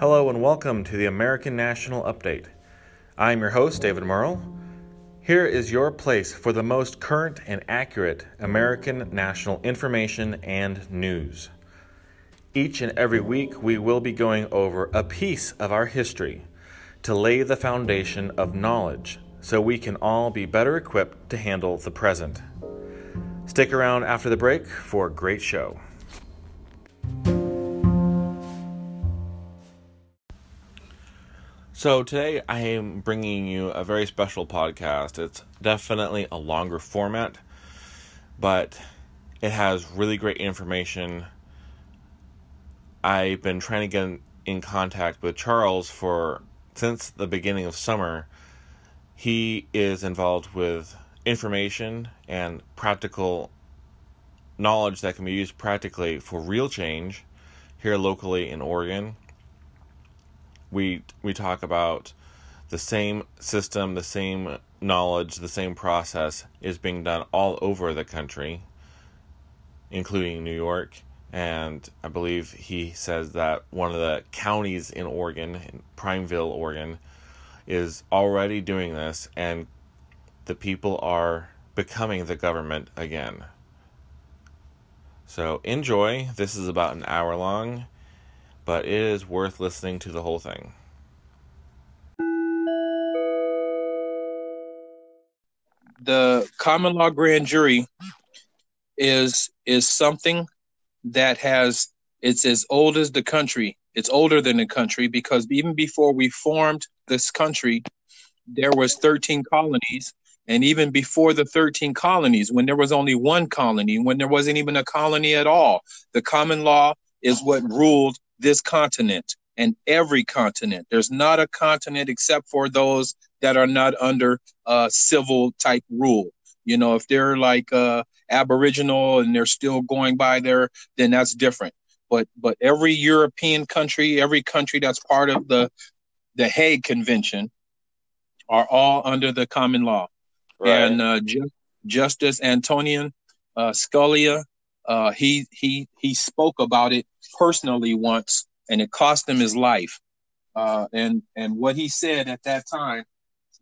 Hello and welcome to the American National Update. I'm your host, David Merle. Here is your place for the most current and accurate American national information and news. Each and every week, we will be going over a piece of our history to lay the foundation of knowledge so we can all be better equipped to handle the present. Stick around after the break for a great show. So, today I am bringing you a very special podcast. It's definitely a longer format, but it has really great information. I've been trying to get in contact with Charles for since the beginning of summer. He is involved with information and practical knowledge that can be used practically for real change here locally in Oregon. We we talk about the same system, the same knowledge, the same process is being done all over the country, including New York. And I believe he says that one of the counties in Oregon, in Prineville, Oregon, is already doing this, and the people are becoming the government again. So enjoy. This is about an hour long, but it is worth listening to the whole thing. The common law grand jury is is something that has it's as old as the country. It's older than the country because even before we formed this country, there was 13 colonies and even before the 13 colonies, when there was only one colony, when there wasn't even a colony at all, the common law is what ruled this continent and every continent. There's not a continent except for those that are not under uh, civil type rule. You know, if they're like uh, Aboriginal and they're still going by there, then that's different. But but every European country, every country that's part of the the Hague Convention, are all under the common law. Right. And uh, Ju- Justice Antonin uh, Scalia, uh, he he he spoke about it personally once, and it cost him his life. Uh, and and what he said at that time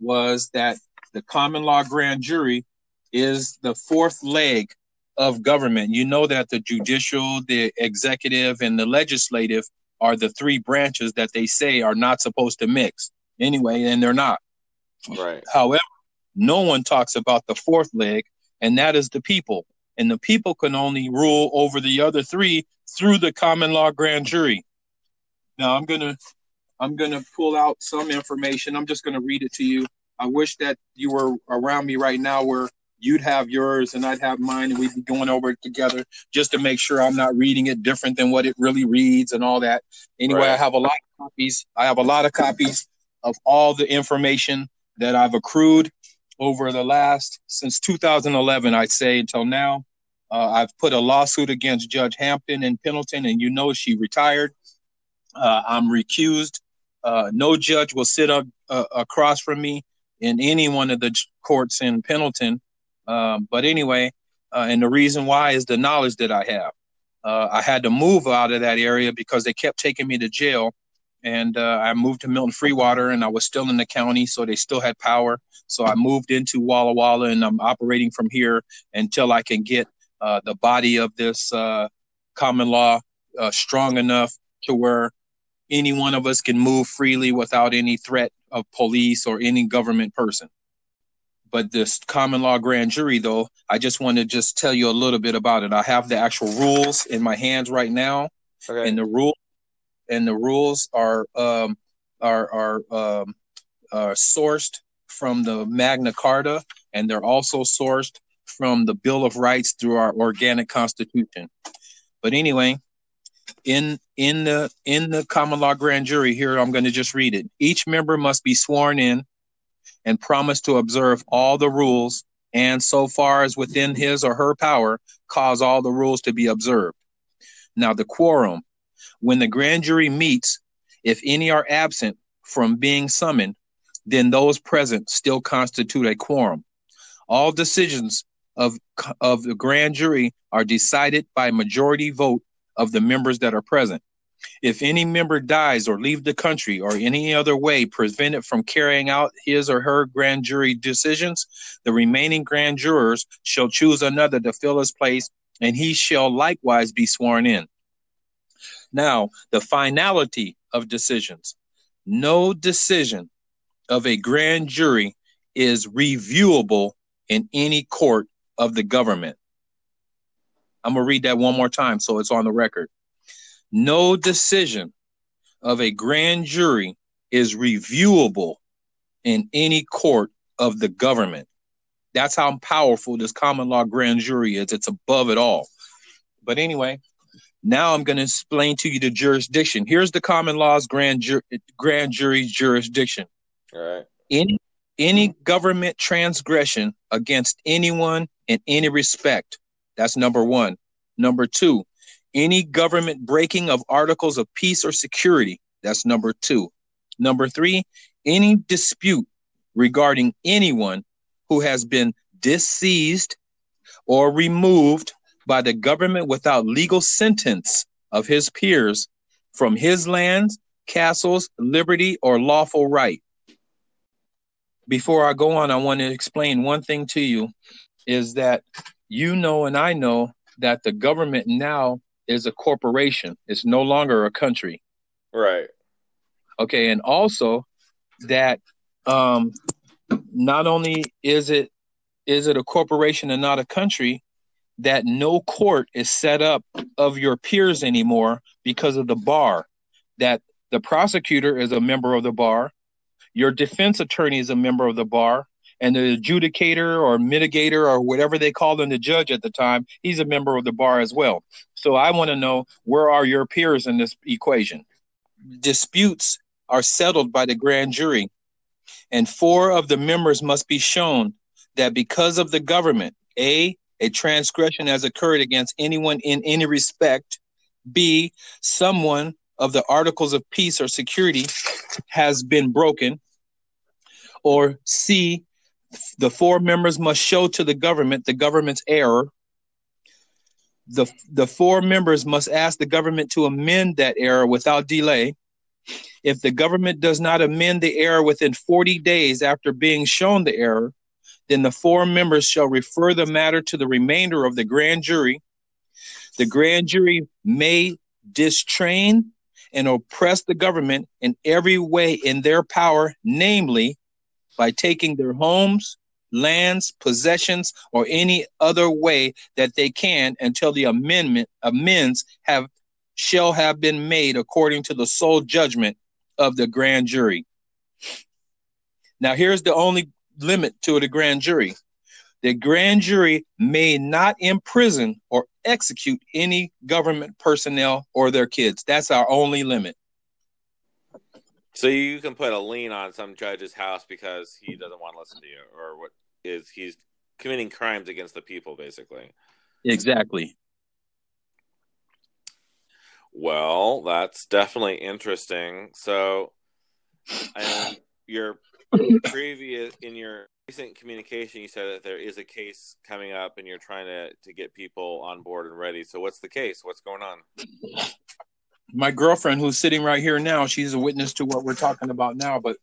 was that the common law grand jury is the fourth leg of government. You know that the judicial, the executive, and the legislative are the three branches that they say are not supposed to mix anyway, and they're not. Right. However, no one talks about the fourth leg, and that is the people. And the people can only rule over the other three through the common law grand jury. Now I'm gonna I'm gonna pull out some information. I'm just gonna read it to you. I wish that you were around me right now where you'd have yours and I'd have mine and we'd be going over it together just to make sure I'm not reading it different than what it really reads and all that. Anyway, right. I have a lot of copies. I have a lot of copies of all the information that I've accrued over the last since 2011, I'd say until now. Uh, I've put a lawsuit against Judge Hampton in Pendleton, and you know she retired. Uh, I'm recused. Uh, no judge will sit up uh, across from me in any one of the courts in Pendleton. Um, but anyway, uh, and the reason why is the knowledge that I have. Uh, I had to move out of that area because they kept taking me to jail and uh, I moved to Milton Freewater, and I was still in the county, so they still had power. So I moved into Walla Walla, and I'm operating from here until I can get uh, the body of this uh, common law uh, strong enough to where any one of us can move freely without any threat of police or any government person. But this common law grand jury, though, I just want to just tell you a little bit about it. I have the actual rules in my hands right now, okay. and the rule and the rules are um, are are, um, are sourced from the Magna Carta, and they're also sourced from the Bill of Rights through our organic Constitution. But anyway, in in the in the common law grand jury here, I'm going to just read it. Each member must be sworn in and promise to observe all the rules, and so far as within his or her power, cause all the rules to be observed. Now, the quorum when the grand jury meets, if any are absent from being summoned, then those present still constitute a quorum. All decisions of, of the grand jury are decided by majority vote of the members that are present. If any member dies or leave the country or any other way prevented from carrying out his or her grand jury decisions, the remaining grand jurors shall choose another to fill his place, and he shall likewise be sworn in. Now, the finality of decisions. No decision of a grand jury is reviewable in any court of the government. I'm going to read that one more time so it's on the record. No decision of a grand jury is reviewable in any court of the government. That's how powerful this common law grand jury is. It's above it all. But anyway, now I'm going to explain to you the jurisdiction. Here's the common law's grand, ju- grand jury jurisdiction. All right. Any any government transgression against anyone in any respect. That's number one. Number two, any government breaking of articles of peace or security. That's number two. Number three, any dispute regarding anyone who has been disseized or removed by the government without legal sentence of his peers from his lands, castles, liberty, or lawful right before I go on, I want to explain one thing to you is that you know and I know that the government now is a corporation. It's no longer a country. Right. Okay, and also that um not only is it is it a corporation and not a country, that no court is set up of your peers anymore because of the bar. That the prosecutor is a member of the bar, your defense attorney is a member of the bar, and the adjudicator or mitigator or whatever they called them, the judge at the time, he's a member of the bar as well. So I want to know where are your peers in this equation? Disputes are settled by the grand jury, and four of the members must be shown that because of the government, A, a transgression has occurred against anyone in any respect, B, someone of the articles of peace or security has been broken, or C, the four members must show to the government the government's error. The, the four members must ask the government to amend that error without delay. If the government does not amend the error within 40 days after being shown the error, then the four members shall refer the matter to the remainder of the grand jury. The grand jury may distrain and oppress the government in every way in their power, namely by taking their homes, lands, possessions, or any other way that they can until the amendment amends have shall have been made according to the sole judgment of the grand jury. Now here's the only limit to the grand jury. The grand jury may not imprison or execute any government personnel or their kids. That's our only limit. So you can put a lien on some judge's house because he doesn't want to listen to you, or what is he's committing crimes against the people, basically. Exactly. Well, that's definitely interesting. So, and your previous in your recent communication, you said that there is a case coming up, and you're trying to to get people on board and ready. So, what's the case? What's going on? my girlfriend who's sitting right here now, she's a witness to what we're talking about now. But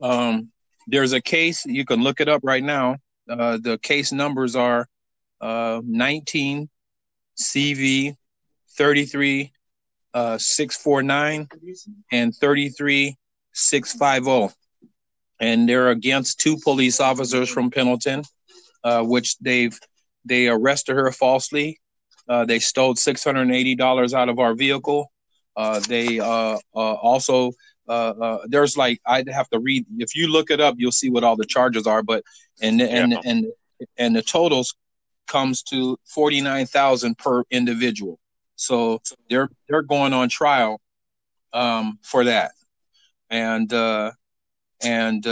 um, there's a case you can look it up right now. Uh, the case numbers are uh, 19 CV 33 uh, 649 and 33 650. And they're against two police officers from Pendleton, uh, which they've they arrested her falsely uh, they stole $680 out of our vehicle. Uh, they uh, uh also uh, uh, there's like I'd have to read. If you look it up, you'll see what all the charges are. But and and yeah. and and the totals comes to forty nine thousand per individual. So they're they're going on trial um, for that, and and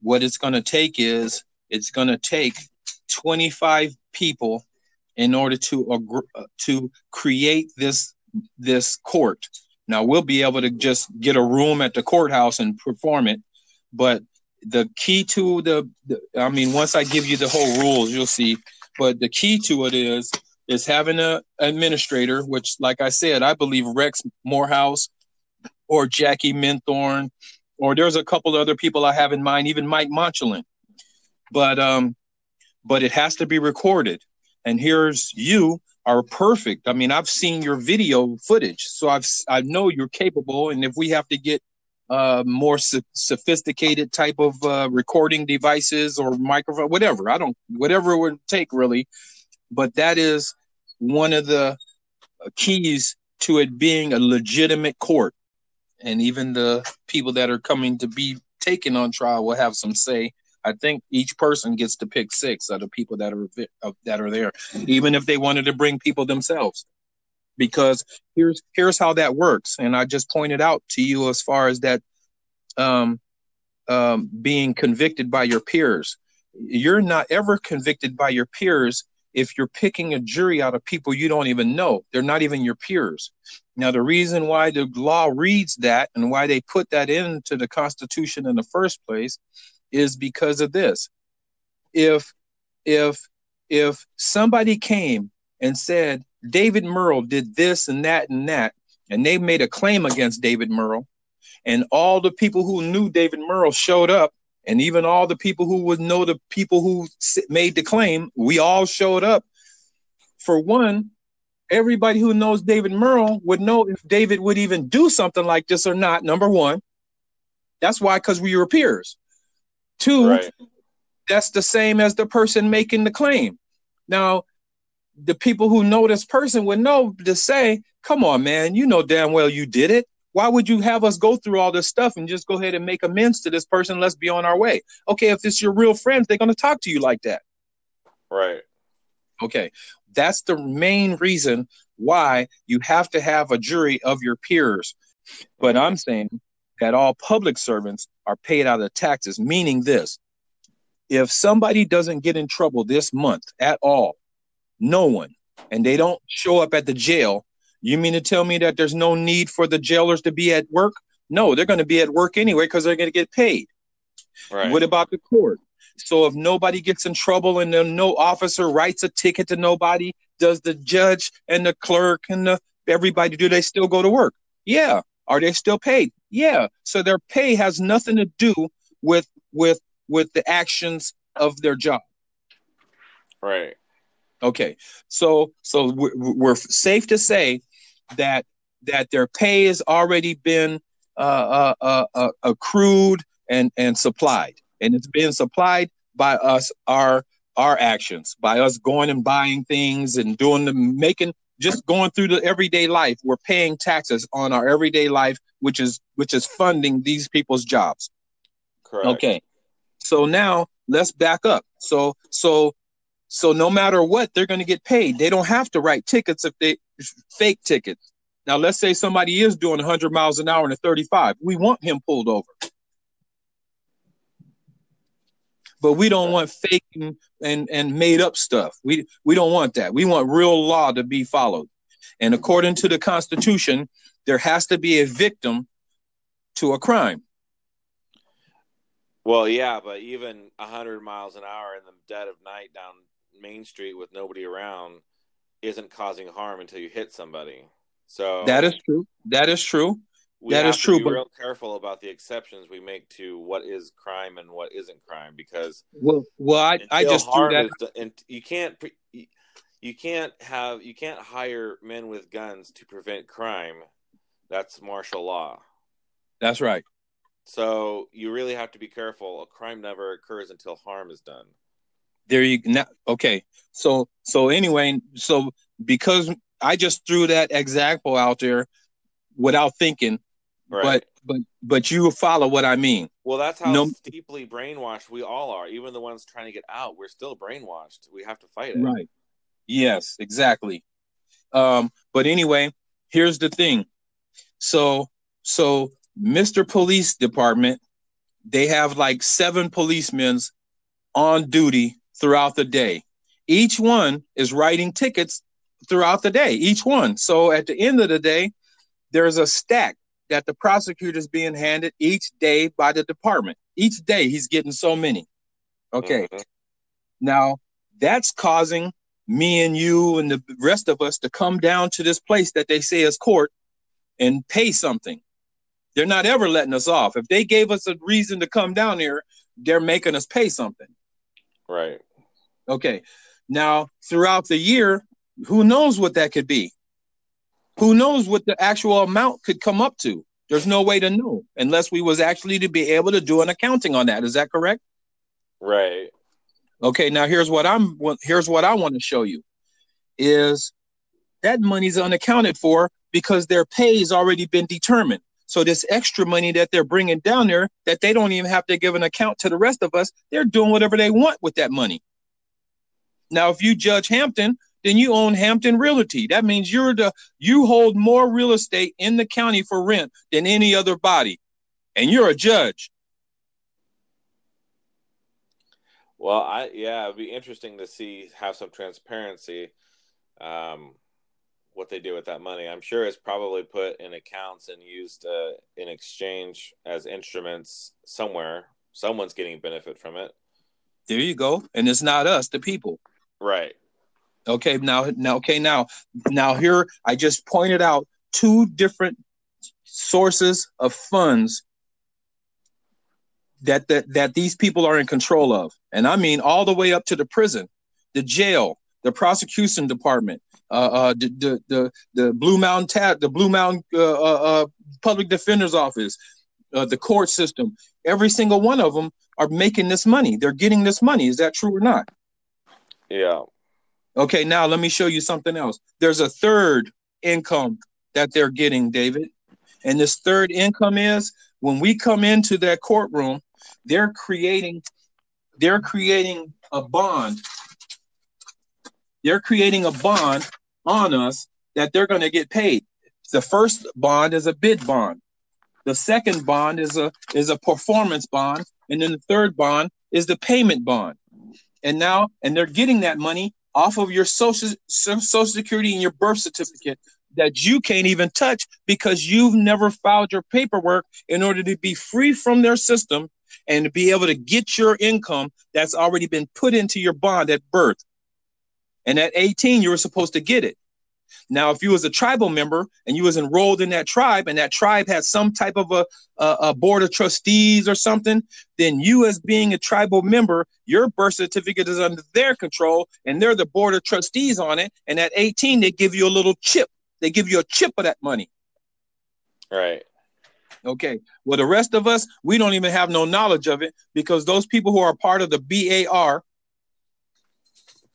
what it's going to take is it's going to take twenty five people in order to uh, to create this this court. Now we'll be able to just get a room at the courthouse and perform it, but the key to the, the I mean, once I give you the whole rules, you'll see. But the key to it is is having an administrator, which, like I said, I believe Rex Morehouse or Jackie Minthorn, or there's a couple other people I have in mind, even Mike Monchelin. But um, but it has to be recorded. And here's you are perfect. I mean, I've seen your video footage, so I've I know you're capable. And if we have to get uh, more so- sophisticated type of uh, recording devices or microphone, whatever, I don't, whatever it would take, really. But that is one of the keys to it being a legitimate court. And even the people that are coming to be taken on trial will have some say. I think each person gets to pick six of the people that are that are there, even if they wanted to bring people themselves. Because here's here's how that works, and I just pointed out to you as far as that um, um, being convicted by your peers. You're not ever convicted by your peers if you're picking a jury out of people you don't even know. They're not even your peers. Now, the reason why the law reads that and why they put that into the Constitution in the first place is because of this. If if if somebody came and said David Murrell did this and that and that, and they made a claim against David Murrell, and all the people who knew David Murrell showed up, and even all the people who would know the people who made the claim, we all showed up. For one, everybody who knows David Murrell would know if David would even do something like this or not. Number one, that's why, because we were peers. Two, right. that's the same as the person making the claim. Now, the people who know this person would know to say, come on, man, you know damn well you did it. Why would you have us go through all this stuff and just go ahead and make amends to this person? Let's be on our way. Okay, if it's your real friends, they're going to talk to you like that. Right. Okay. That's the main reason why you have to have a jury of your peers. But I'm saying that all public servants are paid out of taxes, meaning this if somebody doesn't get in trouble this month at all, no one, and they don't show up at the jail, you mean to tell me that there's no need for the jailers to be at work? No, they're going to be at work anyway because they're going to get paid. Right. What about the court? So if nobody gets in trouble and then no officer writes a ticket to nobody, does the judge and the clerk and the everybody do they still go to work? Yeah. Are they still paid? Yeah. So their pay has nothing to do with with with the actions of their job. Right. Okay. So so we're, we're safe to say that that their pay has already been uh, uh, uh, uh, accrued and and supplied, and it's being supplied by us our our actions by us going and buying things and doing the making just going through the everyday life. We're paying taxes on our everyday life which is which is funding these people's jobs. Correct. Okay. So now let's back up. So so so no matter what they're going to get paid. They don't have to write tickets if they fake tickets. Now let's say somebody is doing 100 miles an hour in a 35 we want him pulled over but we don't want fake and, and, and made up stuff. We we don't want that. We want real law to be followed. And according to the Constitution, there has to be a victim to a crime. Well, yeah, but even 100 miles an hour in the dead of night down Main Street with nobody around isn't causing harm until you hit somebody. So That is true. That is true we that is true. but real careful about the exceptions we make to what is crime and what isn't crime because well, well, I, I just do that. Is, and you can't you can't have you can't hire men with guns to prevent crime. That's martial law. That's right. So you really have to be careful. A crime never occurs until harm is done. There you now. Okay. So so anyway, so because I just threw that example out there without thinking Right. But but but you follow what I mean. Well, that's how no, deeply brainwashed we all are. Even the ones trying to get out, we're still brainwashed. We have to fight it. Right. Yes, exactly. Um, but anyway, here's the thing. So so Mr. Police Department, they have like seven policemen on duty throughout the day. Each one is writing tickets throughout the day. Each one. So at the end of the day, there's a stack that the prosecutor is being handed each day by the department. Each day he's getting so many. Okay. Mm-hmm. Now that's causing me and you and the rest of us to come down to this place that they say is court and pay something. They're not ever letting us off. If they gave us a reason to come down here, they're making us pay something. Right. Okay. Now, throughout the year, who knows what that could be? Who knows what the actual amount could come up to? There's no way to know unless we was actually to be able to do an accounting on that. Is that correct? Right. Okay, now here's what I'm here's what I want to show you is that money's unaccounted for because their pay has already been determined. So this extra money that they're bringing down there that they don't even have to give an account to the rest of us, they're doing whatever they want with that money. Now, if you judge Hampton, then you own Hampton Realty. That means you're the you hold more real estate in the county for rent than any other body, and you're a judge. Well, I yeah, it'd be interesting to see have some transparency. Um, what they do with that money. I'm sure it's probably put in accounts and used uh, in exchange as instruments somewhere. Someone's getting benefit from it. There you go, and it's not us, the people. Right. Okay. Now, now, okay. Now, now here I just pointed out two different sources of funds that that that these people are in control of, and I mean all the way up to the prison, the jail, the prosecution department, uh, uh, the, the, the the Blue Mountain Tab, the Blue Mountain uh, uh, uh Public Defender's Office, uh, the court system. Every single one of them are making this money. They're getting this money. Is that true or not? Yeah. Okay. Now let me show you something else. There's a third income that they're getting, David, and this third income is when we come into that courtroom, they're creating they're creating a bond they're creating a bond on us that they're going to get paid. The first bond is a bid bond. The second bond is a is a performance bond, and then the third bond is the payment bond. And now, and they're getting that money off of your social social security and your birth certificate that you can't even touch because you've never filed your paperwork in order to be free from their system and to be able to get your income that's already been put into your bond at birth. And at 18, you were supposed to get it. Now, if you was a tribal member and you was enrolled in that tribe and that tribe had some type of a, a, a, board of trustees or something, then you as being a tribal member, your birth certificate is under their control and they're the board of trustees on it. And at 18, they give you a little chip. They give you a chip of that money. Right. Okay. Well, the rest of us, we don't even have no knowledge of it because those people who are part of the BAR,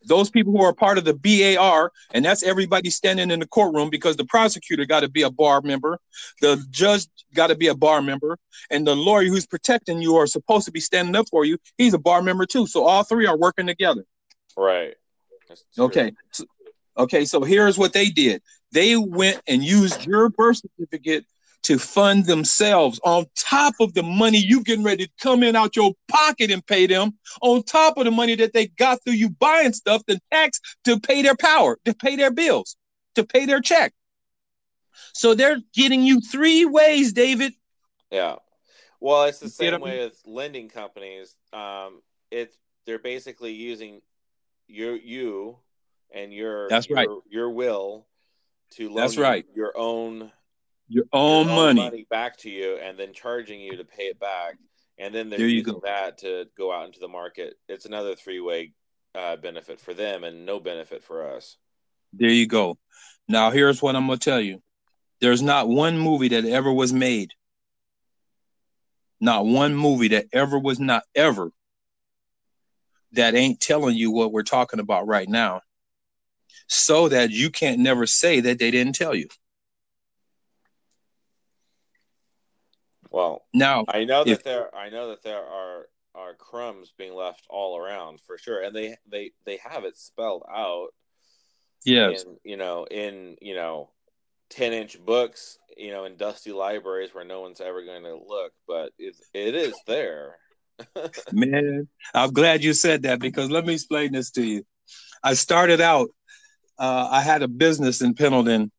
those people who are part of the BAR, and that's everybody standing in the courtroom because the prosecutor got to be a bar member, the judge got to be a bar member, and the lawyer who's protecting you or supposed to be standing up for you, he's a bar member too. So all three are working together. Right. Okay. So, okay. So here's what they did they went and used your birth certificate to fund themselves on top of the money you getting ready to come in out your pocket and pay them, on top of the money that they got through you buying stuff, the tax to pay their power, to pay their bills, to pay their check. So they're getting you three ways, David. Yeah. Well, it's the same way with lending companies. Um, it's they're basically using your you and your that's your, right your will to loan that's right your own your own, your money. money. back to you and then charging you to pay it back. And then they're there using that to go out into the market. It's another three-way uh, benefit for them and no benefit for us. There you go. Now here's what i'm going to tell you. There's not one movie that ever was made. Not one movie that ever was not ever that ain't telling you what we're talking about right now. So that you can't never say that they didn't tell you Well, no, I know that if, there I know that there are are crumbs being left all around for sure, and they they they have it spelled out. Yes, in, you know, in you know, ten inch books, you know, in dusty libraries where no one's ever going to look, but it it is there. Man, I'm glad you said that because let me explain this to you. I started out. Uh, I had a business in Pendleton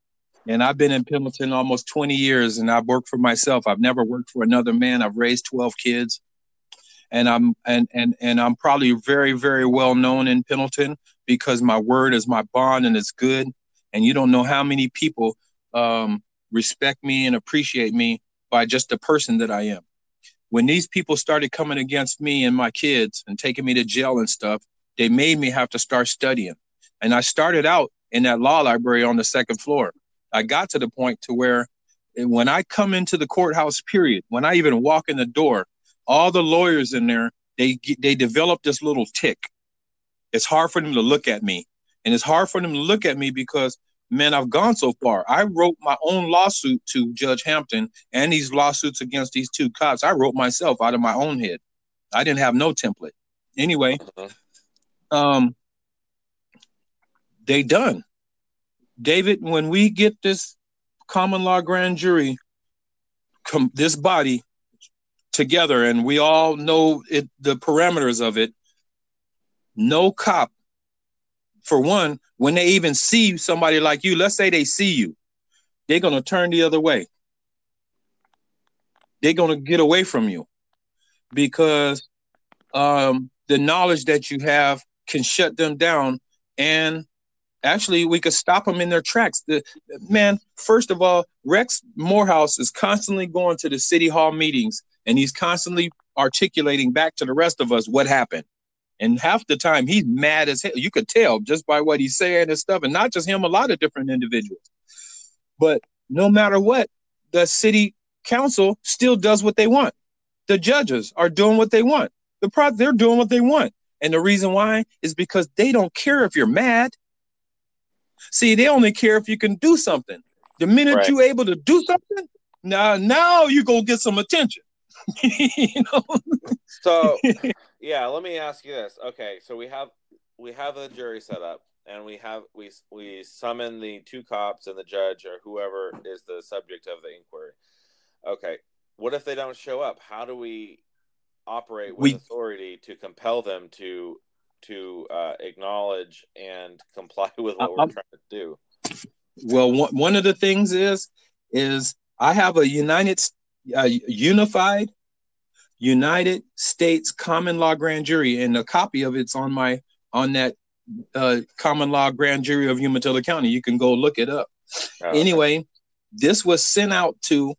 and I've been in Pendleton almost 20 years and I've worked for myself. I've never worked for another man. I've raised 12 kids. And I'm and and and I'm probably very very well known in Pendleton because my word is my bond and it's good. And you don't know how many people um, respect me and appreciate me by just the person that I am. When these people started coming against me and my kids and taking me to jail and stuff, they made me have to start studying. And I started out in that law library on the second floor. I got to the point to where when I come into the courthouse, period, when I even walk in the door, all the lawyers in there, they they develop this little tick. It's hard for them to look at me, and it's hard for them to look at me because man, I've gone so far. I wrote my own lawsuit to Judge Hampton and these lawsuits against these two cops. I wrote myself out of my own head. I didn't have no template. Anyway, uh-huh. um, they done. David, when we get this common law grand jury, com- this body together, and we all know it, the parameters of it, no cop, for one, when they even see somebody like you, let's say they see you, they're going to turn the other way. They're going to get away from you because um, the knowledge that you have can shut them down and actually we could stop them in their tracks. The man first of all rex morehouse is constantly going to the city hall meetings and he's constantly articulating back to the rest of us what happened. And half the time he's mad as hell. You could tell just by what he's saying and stuff and not just him a lot of different individuals. But no matter what the city council still does what they want. The judges are doing what they want. The pro they're doing what they want. And the reason why is because they don't care if you're mad See, they only care if you can do something. The minute right. you're able to do something, now now you go get some attention. you know. So yeah, let me ask you this. Okay, so we have we have the jury set up and we have we we summon the two cops and the judge or whoever is the subject of the inquiry. Okay, what if they don't show up? How do we operate with we, authority to compel them to to uh, acknowledge and comply with what we're trying to do? Well, one, one of the things is is I have a united, uh, unified, United States common law grand jury, and a copy of it's on my on that uh, common law grand jury of Umatilla County. You can go look it up. Oh, anyway, okay. this was sent out to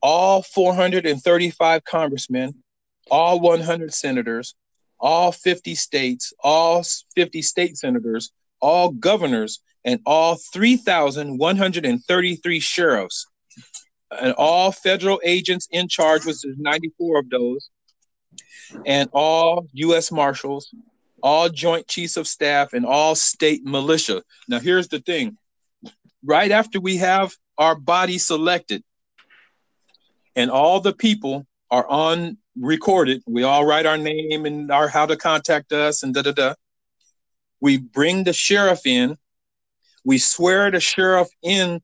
all 435 congressmen, all 100 senators, all 50 states, all 50 state senators, all governors, and all 3,133 sheriffs, and all federal agents in charge, which is 94 of those, and all U.S. Marshals, all Joint Chiefs of Staff, and all state militia. Now, here's the thing right after we have our body selected, and all the people are on recorded. We all write our name and our how to contact us and da da da. We bring the sheriff in. We swear the sheriff in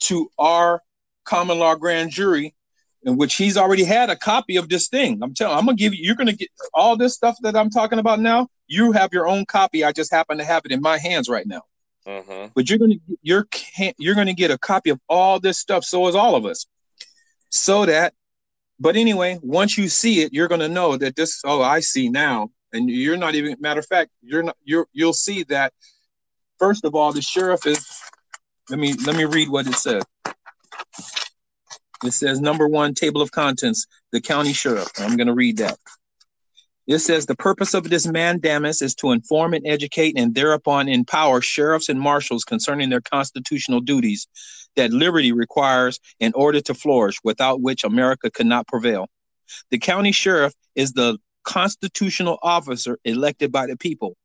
to our common law grand jury, in which he's already had a copy of this thing. I'm telling. I'm gonna give you. You're gonna get all this stuff that I'm talking about now. You have your own copy. I just happen to have it in my hands right now. Uh-huh. But you're gonna you're can. you're gonna get a copy of all this stuff. So is all of us, so that but anyway, once you see it, you're going to know that this. Oh, I see now, and you're not even. Matter of fact, you're not. You're. You'll see that. First of all, the sheriff is. Let me let me read what it says. It says number one, table of contents, the county sheriff. I'm going to read that. It says the purpose of this mandamus is to inform and educate and thereupon empower sheriffs and marshals concerning their constitutional duties that liberty requires in order to flourish, without which America could not prevail. The county sheriff is the constitutional officer elected by the people.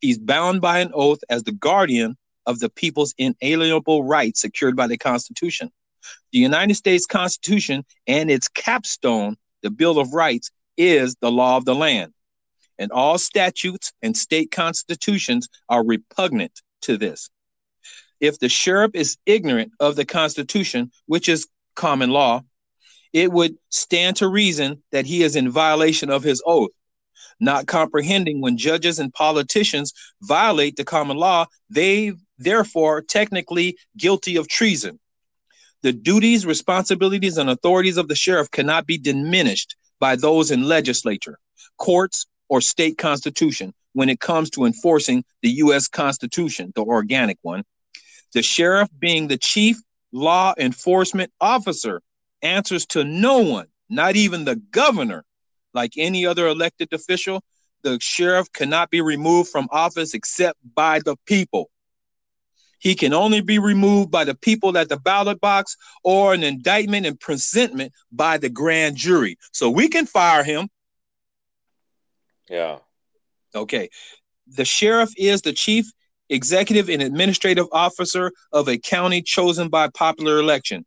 He's bound by an oath as the guardian of the people's inalienable rights secured by the Constitution. The United States Constitution and its capstone, the Bill of Rights, is the law of the land. And all statutes and state constitutions are repugnant to this if the sheriff is ignorant of the Constitution, which is common law, it would stand to reason that he is in violation of his oath. Not comprehending when judges and politicians violate the common law, they therefore technically guilty of treason. The duties, responsibilities, and authorities of the sheriff cannot be diminished by those in legislature, courts, or state constitution when it comes to enforcing the U.S. Constitution, the organic one. The sheriff, being the chief law enforcement officer, answers to no one, not even the governor, like any other elected official. The sheriff cannot be removed from office except by the people. He can only be removed by the people at the ballot box or an indictment and presentment by the grand jury. So we can fire him. Yeah. Okay. The sheriff is the chief executive and administrative officer of a county chosen by popular election.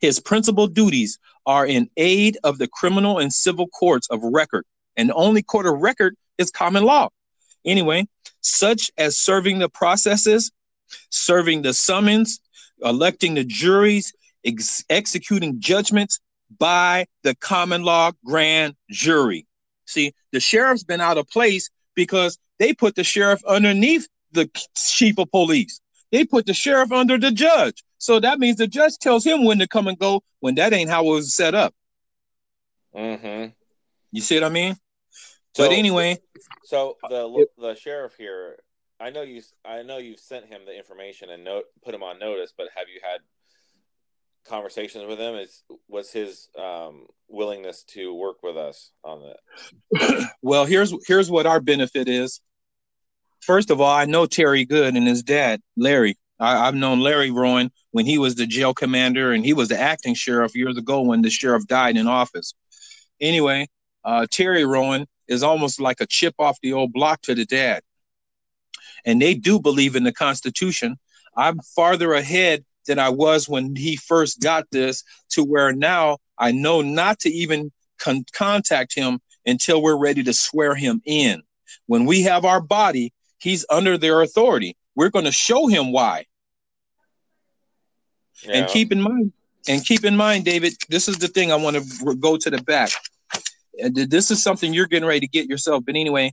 His principal duties are in aid of the criminal and civil courts of record, and the only court of record is common law. Anyway, such as serving the processes, serving the summons, electing the juries, ex- executing judgments by the common law grand jury. See, the sheriff's been out of place because they put the sheriff underneath the chief of police. They put the sheriff under the judge. So that means the judge tells him when to come and go when that ain't how it was set up. Mm-hmm. You see what I mean? So, but anyway, so the the sheriff here, I know you, I know you've sent him the information and note put him on notice, but have you had conversations with him? Is was his um, willingness to work with us on that? well, here's here's what our benefit is. First of all, I know Terry Good and his dad, Larry. I, have known Larry Rowan when he was the jail commander and he was the acting sheriff years ago when the sheriff died in office. Anyway, uh, Terry Rowan is almost like a chip off the old block to the dad. And they do believe in the Constitution. I'm farther ahead than I was when he first got this to where now I know not to even con- contact him until we're ready to swear him in. When we have our body, he's under their authority. We're going to show him why. Yeah. And keep in mind, and keep in mind, David, this is the thing I want to go to the back. This is something you're getting ready to get yourself. But anyway,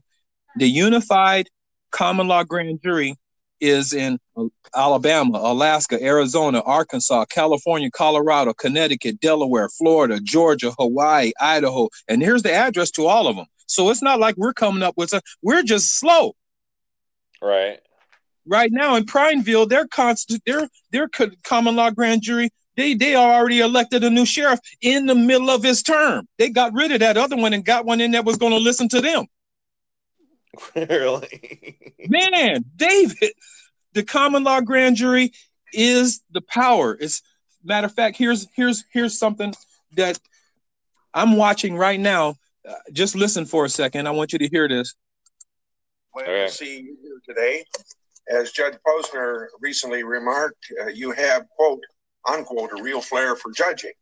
the unified common law grand jury is in Alabama, Alaska, Arizona, Arkansas, California, Colorado, Connecticut, Delaware, Florida, Georgia, Hawaii, Idaho. And here's the address to all of them. So it's not like we're coming up with a, we're just slow. Right. Right now in Prineville, their constant their their common law grand jury, they they already elected a new sheriff in the middle of his term. They got rid of that other one and got one in that was going to listen to them. Really? Man, David, the common law grand jury is the power. It's matter of fact, here's here's here's something that I'm watching right now. Uh, just listen for a second. I want you to hear this. Well, right. see you here today. As Judge Posner recently remarked, uh, you have, quote, unquote, a real flair for judging.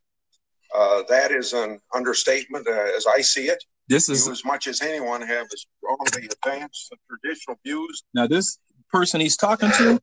Uh, that is an understatement uh, as I see it. This is you, as much as anyone have strongly advanced the traditional views. Now, this person he's talking to,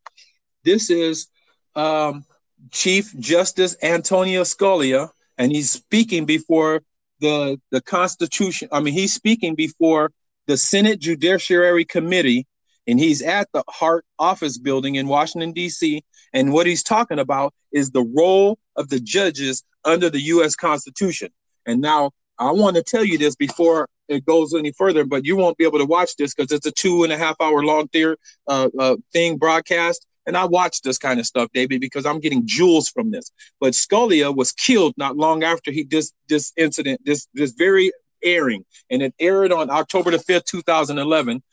this is um, Chief Justice Antonio Scalia, and he's speaking before the the Constitution. I mean, he's speaking before the Senate Judiciary Committee, and he's at the Hart Office Building in Washington D.C. And what he's talking about is the role of the judges under the U.S. Constitution. And now I want to tell you this before it goes any further, but you won't be able to watch this because it's a two and a half hour long theater, uh, uh, thing broadcast. And I watch this kind of stuff, David, because I'm getting jewels from this. But Scalia was killed not long after he this this incident, this this very airing, and it aired on October the fifth, two thousand eleven.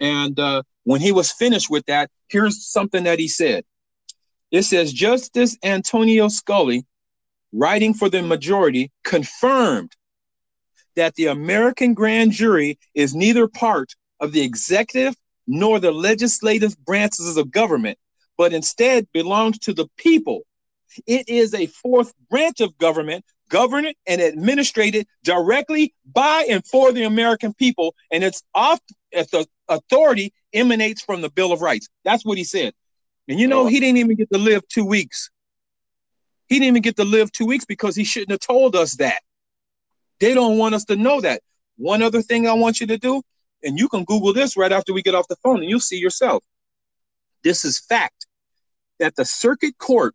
And uh, when he was finished with that, here's something that he said. It says Justice Antonio Scalia, writing for the majority, confirmed that the American grand jury is neither part of the executive nor the legislative branches of government, but instead belongs to the people. It is a fourth branch of government, governed and administered directly by and for the American people, and its off authority emanates from the Bill of Rights. That's what he said. And you know, he didn't even get to live two weeks. He didn't even get to live two weeks because he shouldn't have told us that. They don't want us to know that. One other thing I want you to do, and you can Google this right after we get off the phone and you'll see yourself. This is fact that the circuit court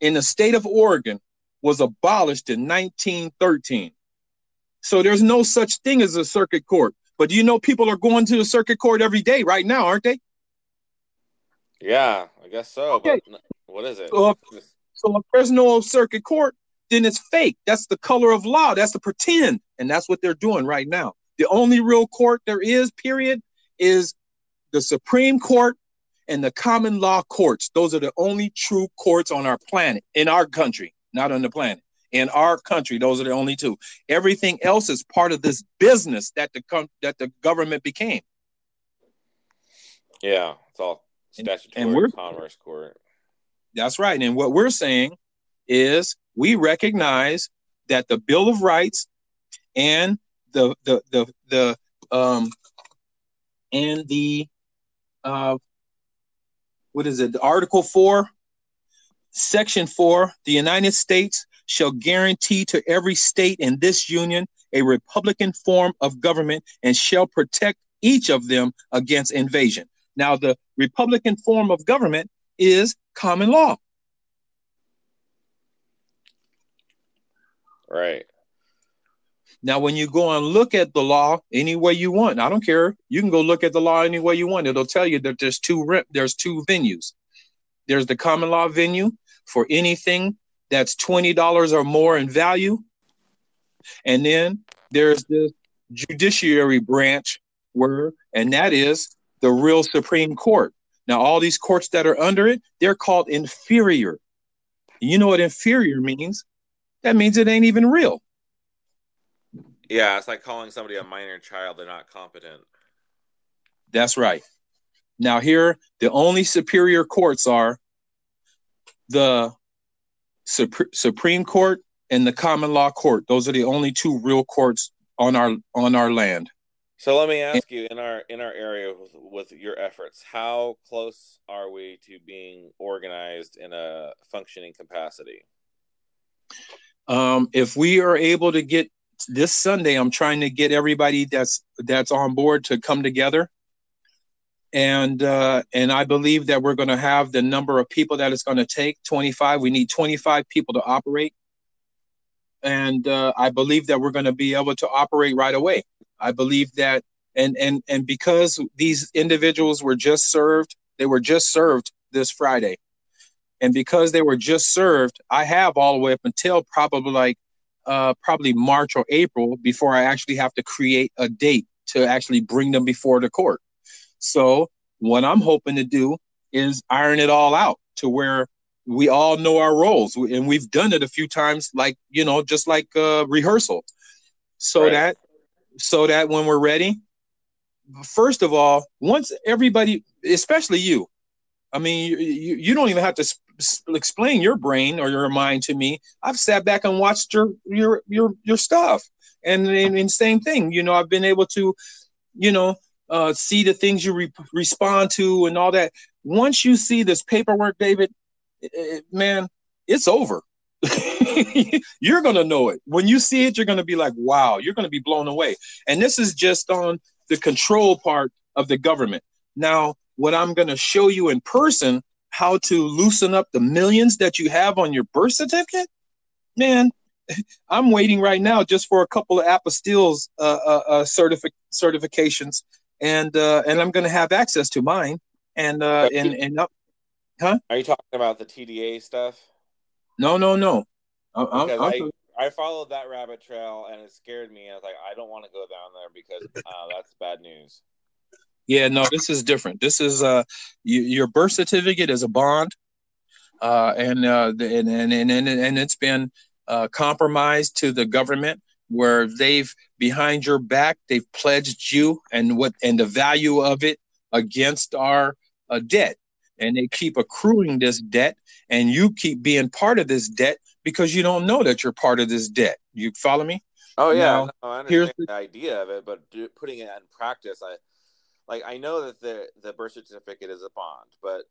in the state of Oregon was abolished in 1913. So there's no such thing as a circuit court. But do you know people are going to the circuit court every day right now, aren't they? Yeah, I guess so. Okay. But what is it? So if, so if there's no circuit court, then it's fake. That's the color of law. That's the pretend. And that's what they're doing right now. The only real court there is, period, is the Supreme Court and the common law courts. Those are the only true courts on our planet, in our country, not on the planet. In our country, those are the only two. Everything else is part of this business that the that the government became. Yeah, it's all statutory and, and commerce court. That's right. And what we're saying is we recognize that the Bill of Rights and the the the the um and the uh what is it? Article 4 section 4 the united states shall guarantee to every state in this union a republican form of government and shall protect each of them against invasion. Now the republican form of government is common law right now, when you go and look at the law any way you want, I don't care. You can go look at the law any way you want. It'll tell you that there's two there's two venues. There's the common law venue for anything that's twenty dollars or more in value, and then there's the judiciary branch where, and that is the real Supreme Court. Now, all these courts that are under it, they're called inferior. You know what inferior means? That means it ain't even real. Yeah, it's like calling somebody a minor child. They're not competent. That's right. Now, here, the only superior courts are the Sup- Supreme Court and the Common Law Court. Those are the only two real courts on our on our land. So let me ask you in our in our area with, with, your efforts, how close are we to being organized in a functioning capacity? Um, if we are able to get this Sunday, I'm trying to get everybody that's that's on board to come together, and uh, and I believe that we're going to have the number of people that it's going to take. 25. We need 25 people to operate, and uh, I believe that we're going to be able to operate right away. I believe that, and and and because these individuals were just served, they were just served this Friday, and because they were just served, I have all the way up until probably like uh, probably March or April before I actually have to create a date to actually bring them before the court. So what I'm hoping to do is iron it all out to where we all know our roles and we've done it a few times like you know just like uh, rehearsal so right. that so that when we're ready first of all once everybody especially you i mean you, you, you don't even have to explain your brain or your mind to me, I've sat back and watched your your your your stuff, and and, same thing. You know, I've been able to, you know, uh, see the things you re- respond to and all that. Once you see this paperwork, David, it, man, it's over. you're to know it. When you see it, you're to be like, wow, you're to be blown away. And this is just on the control part of the government. Now, what I'm to show you in person how to loosen up the millions that you have on your birth certificate, man, I'm waiting right now just for a couple of apostilles uh, uh, uh, certific- certifications, and uh, and I'm going to have access to mine. And uh, and and uh, huh? Are you talking about the TDA stuff? No, no, no. I'm, I'm, I, I followed that rabbit trail and it scared me. I was like, I don't want to go down there because uh, that's bad news. Yeah, no, this is different. This is uh, you, your birth certificate is a bond, uh, and uh, and and and and it's been uh, compromised to the government where they've behind your back they've pledged you and what and the value of it against our uh, debt, and they keep accruing this debt, and you keep being part of this debt because you don't know that you're part of this debt. You follow me? Oh yeah, now, no, I understand the, the idea of it, but putting it in practice, I like I know that the the birth certificate is a bond, but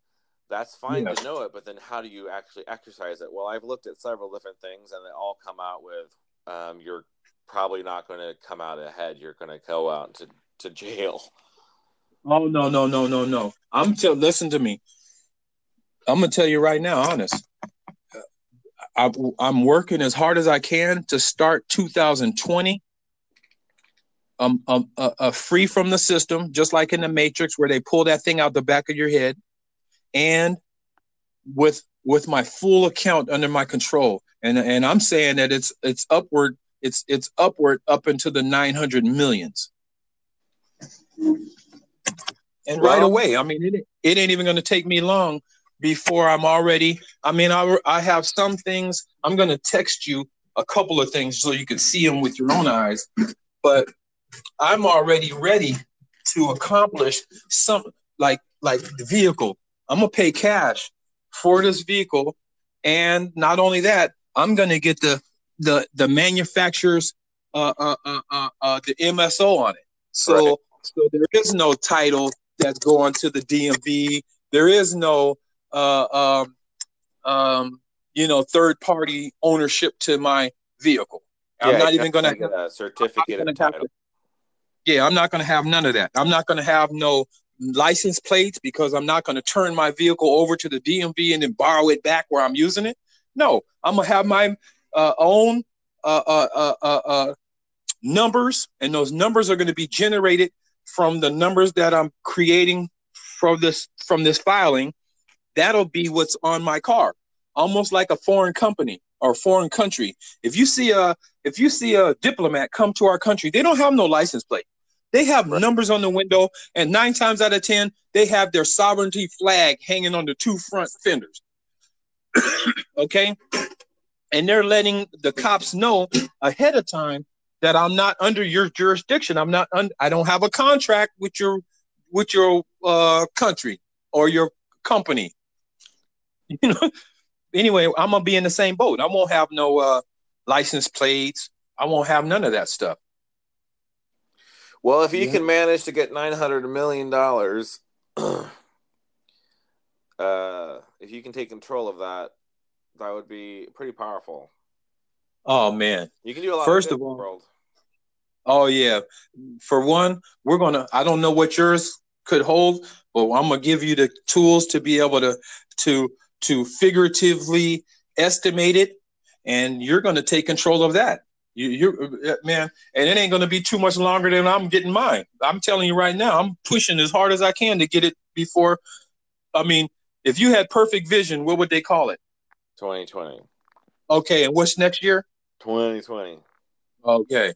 that's fine yes. to know it. But then how do you actually exercise it? Well, I've looked at several different things, and they all come out with um, you're probably not going to come out ahead. You're going to go out to to jail. Oh no no no no no! I'm tell. Listen to me. I'm gonna tell you right now, honest. I, I'm working as hard as I can to start 2020 um, um uh, uh, free from the system, just like in the Matrix, where they pull that thing out the back of your head, and with with my full account under my control. And and I'm saying that it's it's upward, it's it's upward up into the 900 millions. And right away, I mean, it, it ain't even going to take me long before I'm already. I mean, I I have some things. I'm going to text you a couple of things so you can see them with your own eyes. But I'm already ready to accomplish some like like the vehicle. I'm gonna pay cash for this vehicle, and not only that, I'm gonna get the the the manufacturer's uh uh uh uh, uh the MSO on it. So right. so there is no title that's going to the DMV. There is no uh um um you know third party ownership to my vehicle. Yeah, I'm not even going to get a certificate of title. Yeah, I'm not going to have none of that. I'm not going to have no license plates because I'm not going to turn my vehicle over to the DMV and then borrow it back where I'm using it. No, I'm going to have my uh, own uh, uh, uh, uh, numbers, and those numbers are going to be generated from the numbers that I'm creating from this from this filing. That'll be what's on my car, almost like a foreign company or foreign country. If you see a if you see a diplomat come to our country, they don't have no license plate. They have right. numbers on the window, and nine times out of ten, they have their sovereignty flag hanging on the two front fenders. okay, and they're letting the cops know ahead of time that I'm not under your jurisdiction. I'm not. Un- I don't have a contract with your with your uh, country or your company. You know, anyway, I'm gonna be in the same boat. I won't have no uh, license plates. I won't have none of that stuff. Well, if you yeah. can manage to get nine hundred million dollars, uh, if you can take control of that, that would be pretty powerful. Oh man, you can do a lot. First of, of all, world. oh yeah. For one, we're gonna. I don't know what yours could hold, but I'm gonna give you the tools to be able to to to figuratively estimate it, and you're going to take control of that. You, you, uh, man, and it ain't to be too much longer than I'm getting mine. I'm telling you right now, I'm pushing as hard as I can to get it before. I mean, if you had perfect vision, what would they call it? 2020. Okay, and what's next year? 2020. Okay.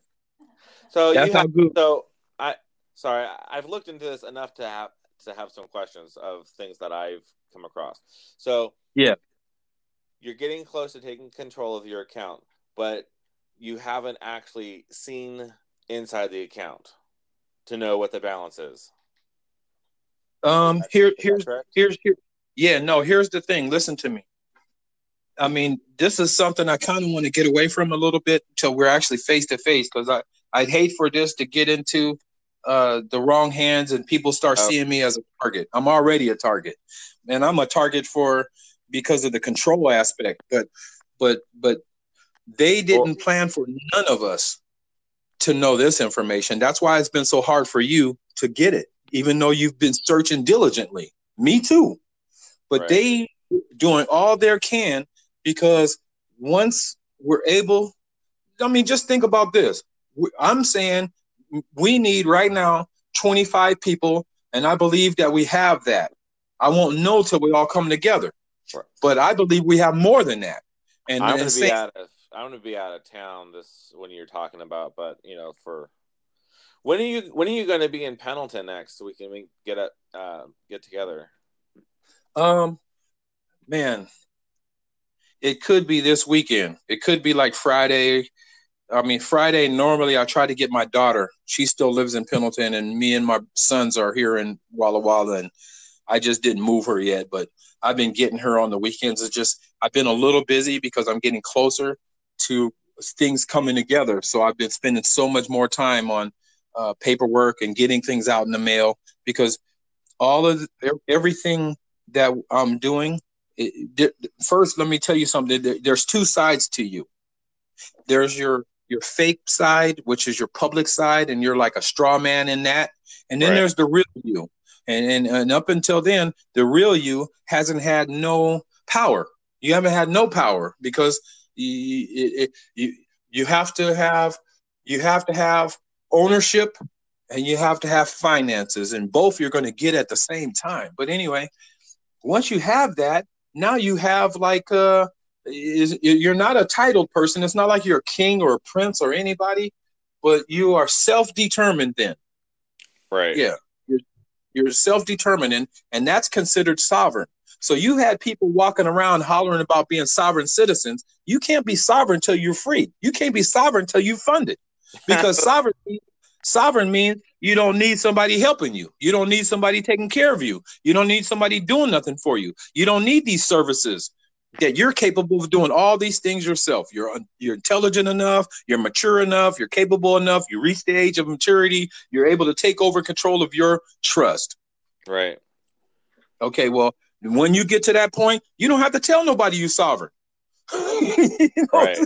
So That's you have, good. so I sorry, I've looked into this enough to have to have some questions of things that I've come across. So yeah, you're getting close to taking control of your account, but you haven't actually seen inside the account to know what the balance is. Um, here, here's, here's, here. Yeah, no. Here's the thing. Listen to me. I mean, this is something I kind of want to get away from a little bit until we're actually face to face because I I'd hate for this to get into uh, the wrong hands and people start oh. seeing me as a target. I'm already a target, and I'm a target for because of the control aspect. But but but they didn't well, plan for none of us to know this information. That's why it's been so hard for you to get it, even though you've been searching diligently. Me too. But right. they doing all their can because once we're able, I mean, just think about this. I'm saying we need right now 25 people, and I believe that we have that. I won't know till we all come together, right. but I believe we have more than that. And I'm gonna be out of I'm gonna be out of town this when you're talking about, but you know, for when are you when are you going to be in Pendleton next so we can get a uh, get together? Um, man, it could be this weekend. It could be like Friday I mean, Friday, normally I try to get my daughter. She still lives in Pendleton, and me and my sons are here in Walla Walla, and I just didn't move her yet. But I've been getting her on the weekends. It's just, I've been a little busy because I'm getting closer to things coming together. So I've been spending so much more time on uh, paperwork and getting things out in the mail because all of the, everything that I'm doing. It, first, let me tell you something. There's two sides to you. There's your your fake side, which is your public side, and you're like a straw man in that. And then right. there's the real you. And, and and up until then, the real you hasn't had no power. You haven't had no power because you, it, you you have to have you have to have ownership and you have to have finances, and both you're going to get at the same time. But anyway, once you have that, now you have like uh is you're not a titled person. It's not like you're a king or a prince or anybody, but you are self-determined then. Right. Yeah. You're, you're self-determined and, and that's considered sovereign. So you had people walking around hollering about being sovereign citizens. You can't be sovereign until you're free. You can't be sovereign until you fund it. Because sovereign sovereign means you don't need somebody helping you. You don't need somebody taking care of you. You don't need somebody doing nothing for you. You don't need these services that you're capable of doing all these things yourself. You're you're intelligent enough, you're mature enough, you're capable enough, you reach the age of maturity, you're able to take over control of your trust. Right. Okay, well, when you get to that point, you don't have to tell nobody you sovereign. you know right.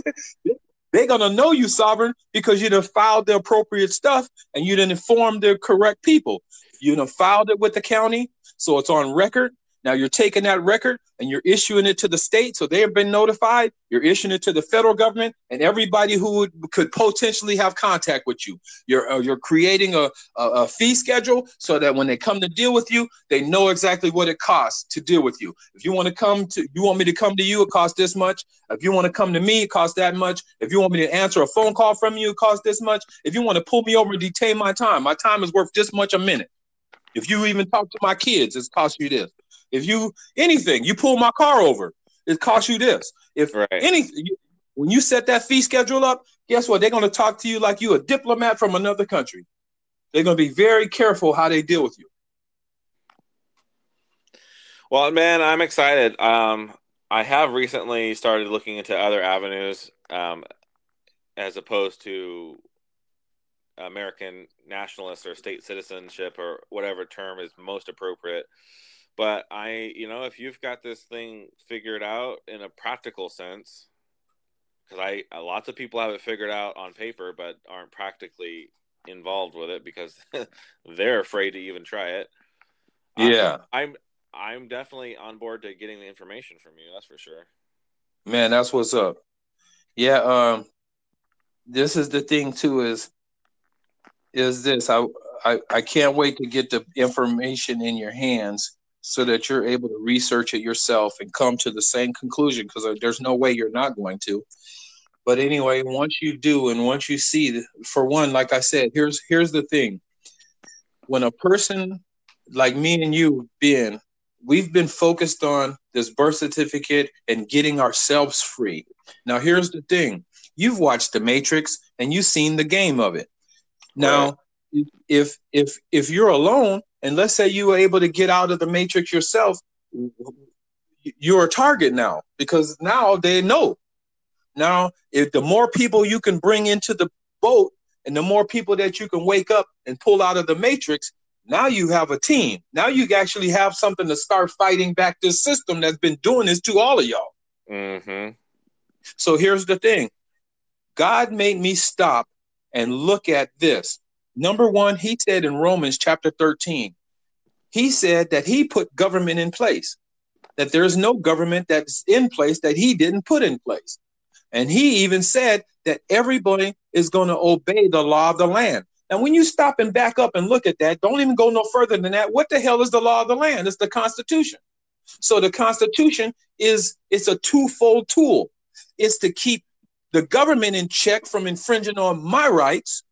They're gonna know you sovereign because you done filed the appropriate stuff and you didn't inform the correct people. You done filed it with the county, so it's on record. Now you're taking that record and you're issuing it to the state, so they have been notified. You're issuing it to the federal government and everybody who would, could potentially have contact with you. You're uh, you're creating a, a, a fee schedule so that when they come to deal with you, they know exactly what it costs to deal with you. If you want to come to, you want me to come to you, it costs this much. If you want to come to me, it costs that much. If you want me to answer a phone call from you, it costs this much. If you want to pull me over and detain my time, my time is worth this much a minute. If you even talk to my kids, it costs you this. If you anything, you pull my car over, it costs you this. If right. anything, you, when you set that fee schedule up, guess what? They're going to talk to you like you a diplomat from another country. They're going to be very careful how they deal with you. Well, man, I'm excited. Um, I have recently started looking into other avenues um, as opposed to American nationalist or state citizenship or whatever term is most appropriate. But I, you know, if you've got this thing figured out in a practical sense, because I uh, lots of people have it figured out on paper, but aren't practically involved with it because they're afraid to even try it. Yeah, I'm, I'm I'm definitely on board to getting the information from you. That's for sure. Man, that's what's up. Yeah, um, this is the thing too. Is is this I I I can't wait to get the information in your hands so that you're able to research it yourself and come to the same conclusion because uh, there's no way you're not going to. But anyway once you do and once you see for one like i said here's here's the thing. When a person like me and you been we've been focused on this birth certificate and getting ourselves free. Now here's the thing. You've watched the matrix and you've seen the game of it. Now right. if if if you're alone and let's say you were able to get out of the matrix yourself, you're a target now because now they know. Now, if the more people you can bring into the boat and the more people that you can wake up and pull out of the matrix, now you have a team. Now you actually have something to start fighting back this system that's been doing this to all of y'all. Mm-hmm. So here's the thing God made me stop and look at this. Number one, he said in Romans chapter 13, he said that he put government in place, that there's no government that's in place that he didn't put in place. And he even said that everybody is going to obey the law of the land. And when you stop and back up and look at that, don't even go no further than that. What the hell is the law of the land? It's the Constitution. So the Constitution is it's a twofold tool. It's to keep the government in check from infringing on my rights,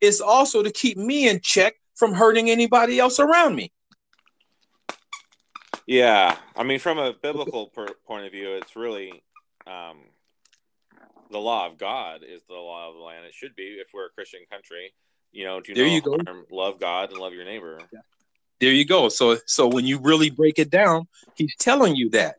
is also to keep me in check from hurting anybody else around me. Yeah, I mean, from a biblical per- point of view, it's really um, the law of God is the law of the land. It should be if we're a Christian country. You know, do there you go. Harm, love God and love your neighbor. Yeah. There you go. So, so when you really break it down, he's telling you that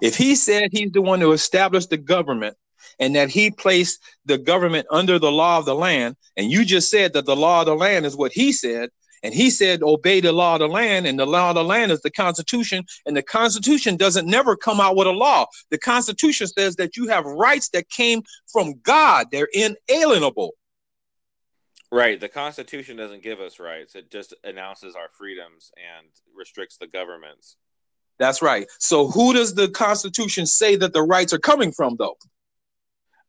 if he said he's the one who established the government and that he placed the government under the law of the land, and you just said that the law of the land is what he said, and he said, obey the law of the land, and the law of the land is the Constitution, and the Constitution doesn't never come out with a law. The Constitution says that you have rights that came from God, they're inalienable. Right. The Constitution doesn't give us rights, it just announces our freedoms and restricts the governments. That's right. So, who does the Constitution say that the rights are coming from, though?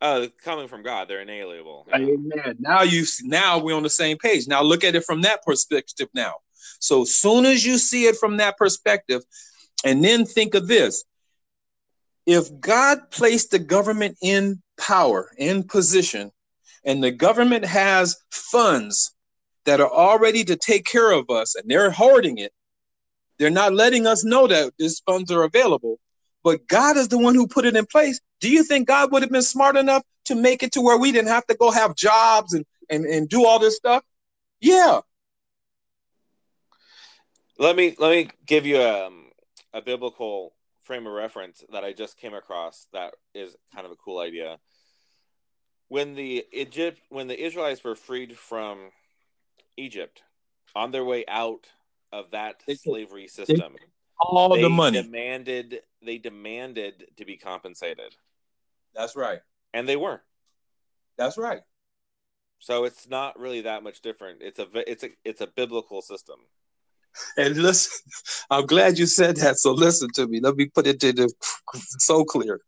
Oh, coming from God, they're inalienable. Amen. Now you now we're on the same page. Now look at it from that perspective now. So soon as you see it from that perspective, and then think of this. If God placed the government in power, in position, and the government has funds that are already to take care of us and they're hoarding it, they're not letting us know that these funds are available, but God is the one who put it in place. Do you think God would have been smart enough to make it to where we didn't have to go have jobs and and, and do all this stuff? Yeah. Let me let me give you a, um, a biblical frame of reference that I just came across that is kind of a cool idea. When the Egypt when the Israelites were freed from Egypt on their way out of that slavery system, all the money demanded they demanded to be compensated. That's right. And they were. That's right. So it's not really that much different. It's a it's a it's a biblical system. And listen, I'm glad you said that. So listen to me. Let me put it to the so clear.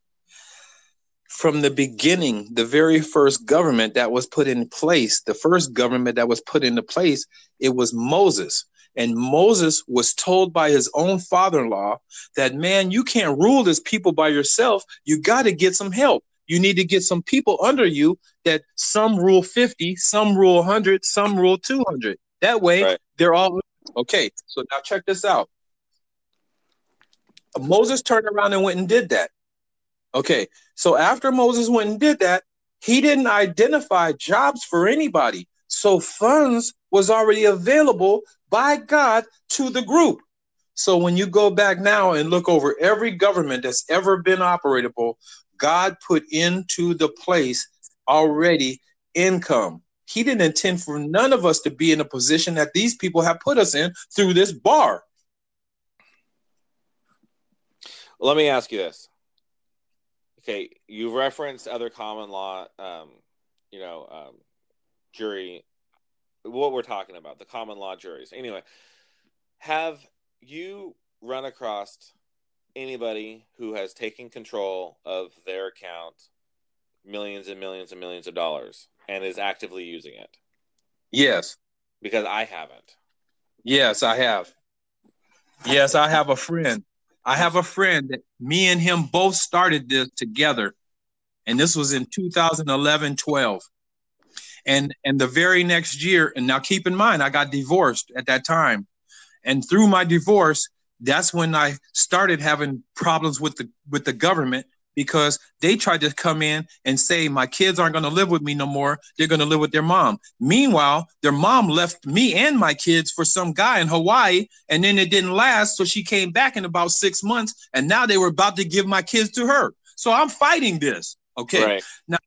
From the beginning, the very first government that was put in place, the first government that was put into place, it was Moses. And Moses was told by his own father in law that, man, you can't rule this people by yourself. You got to get some help. You need to get some people under you that some rule 50, some rule 100, some rule 200. That way, right. they're all okay. So now check this out. Moses turned around and went and did that. Okay. So after Moses went and did that, he didn't identify jobs for anybody. So funds was already available by God to the group. So when you go back now and look over every government that's ever been operable, God put into the place already income. He didn't intend for none of us to be in a position that these people have put us in through this bar. Let me ask you this. Okay, you referenced other common law, um, you know, um, jury what we're talking about, the common law juries. Anyway, have you run across anybody who has taken control of their account, millions and millions and millions of dollars, and is actively using it? Yes. Because I haven't. Yes, I have. Yes, I have a friend. I have a friend that me and him both started this together. And this was in 2011 12 and and the very next year and now keep in mind i got divorced at that time and through my divorce that's when i started having problems with the with the government because they tried to come in and say my kids aren't going to live with me no more they're going to live with their mom meanwhile their mom left me and my kids for some guy in hawaii and then it didn't last so she came back in about six months and now they were about to give my kids to her so i'm fighting this okay right. now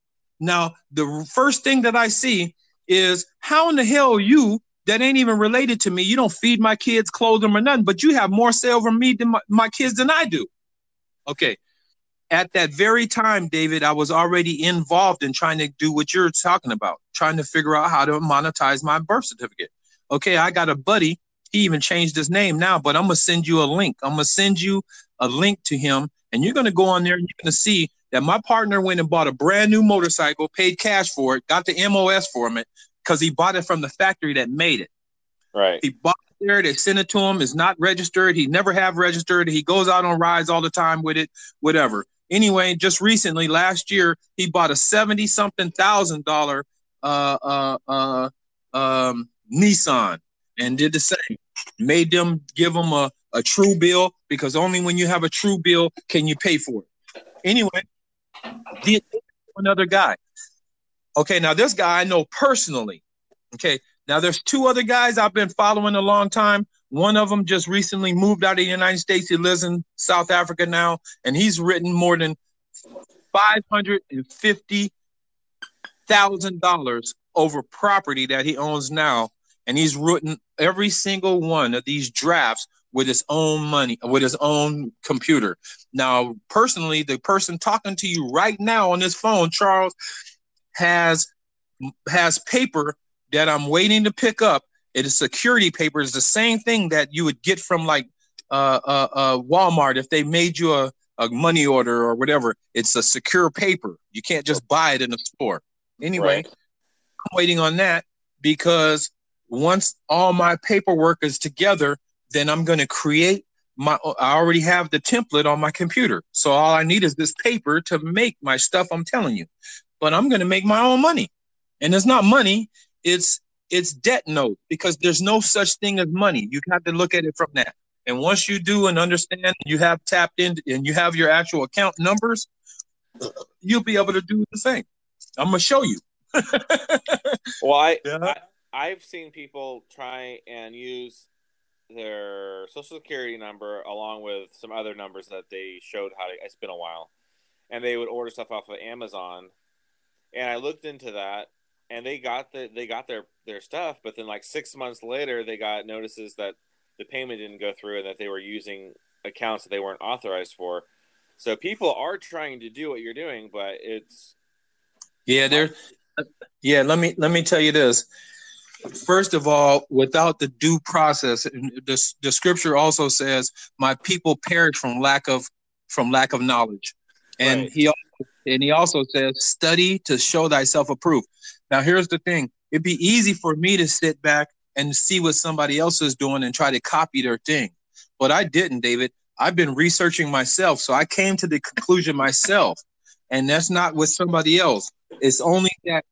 now, the first thing that I see is how in the hell you that ain't even related to me, you don't feed my kids, clothe them, or nothing, but you have more say over me than my, my kids than I do. Okay. At that very time, David, I was already involved in trying to do what you're talking about, trying to figure out how to monetize my birth certificate. Okay, I got a buddy. He even changed his name now, but I'm gonna send you a link. I'm gonna send you a link to him, and you're gonna go on there and you're gonna see that my partner went and bought a brand new motorcycle, paid cash for it, got the MOS for it because he bought it from the factory that made it. Right. He bought it there, they sent it to him, it's not registered. He never have registered. He goes out on rides all the time with it, whatever. Anyway, just recently, last year, he bought a 70 something thousand dollar uh uh uh um Nissan and did the same. Made them give him a, a true bill because only when you have a true bill can you pay for it. Anyway, the another guy. Okay, now this guy I know personally. Okay, now there's two other guys I've been following a long time. One of them just recently moved out of the United States. He lives in South Africa now, and he's written more than five hundred and fifty thousand dollars over property that he owns now, and he's written every single one of these drafts with his own money, with his own computer. Now, personally, the person talking to you right now on this phone, Charles, has has paper that I'm waiting to pick up. It is security paper. It's the same thing that you would get from like uh, uh, uh, Walmart if they made you a a money order or whatever. It's a secure paper. You can't just buy it in the store. Anyway, right. I'm waiting on that because once all my paperwork is together, then I'm going to create my I already have the template on my computer. So all I need is this paper to make my stuff I'm telling you. But I'm going to make my own money. And it's not money, it's it's debt note because there's no such thing as money. You have to look at it from that. And once you do and understand, you have tapped in and you have your actual account numbers, you'll be able to do the same. I'm gonna show you. well, I, yeah. I I've seen people try and use their social security number along with some other numbers that they showed how to. It's been a while, and they would order stuff off of Amazon, and I looked into that, and they got the they got their their stuff, but then like six months later, they got notices that the payment didn't go through and that they were using accounts that they weren't authorized for. So people are trying to do what you're doing, but it's yeah, there. Yeah, let me let me tell you this. First of all, without the due process, the, the scripture also says, "My people perish from lack of from lack of knowledge," and right. he and he also says, "Study to show thyself approved." Now, here's the thing: it'd be easy for me to sit back and see what somebody else is doing and try to copy their thing, but I didn't, David. I've been researching myself, so I came to the conclusion myself, and that's not with somebody else. It's only that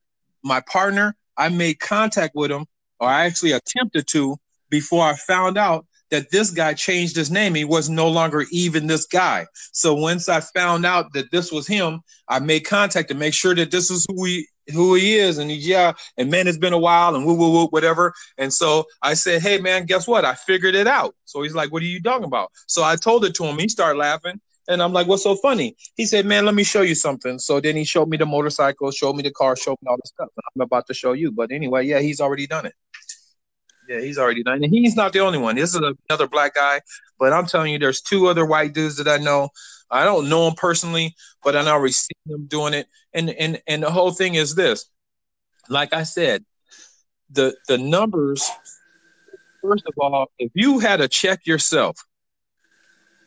my partner, I made contact with him, or I actually attempted to before I found out that this guy changed his name. He was no longer even this guy. So once I found out that this was him, I made contact to make sure that this is who he who he is. And he's yeah, and man, it's been a while and woo woo woo, whatever. And so I said, Hey man, guess what? I figured it out. So he's like, What are you talking about? So I told it to him. He started laughing. And I'm like, what's so funny? He said, man, let me show you something. So then he showed me the motorcycle, showed me the car, showed me all the stuff. I'm about to show you. But anyway, yeah, he's already done it. Yeah, he's already done it. He's not the only one. This is another black guy. But I'm telling you, there's two other white dudes that I know. I don't know them personally, but I already seen them doing it. And and and the whole thing is this. Like I said, the the numbers, first of all, if you had a check yourself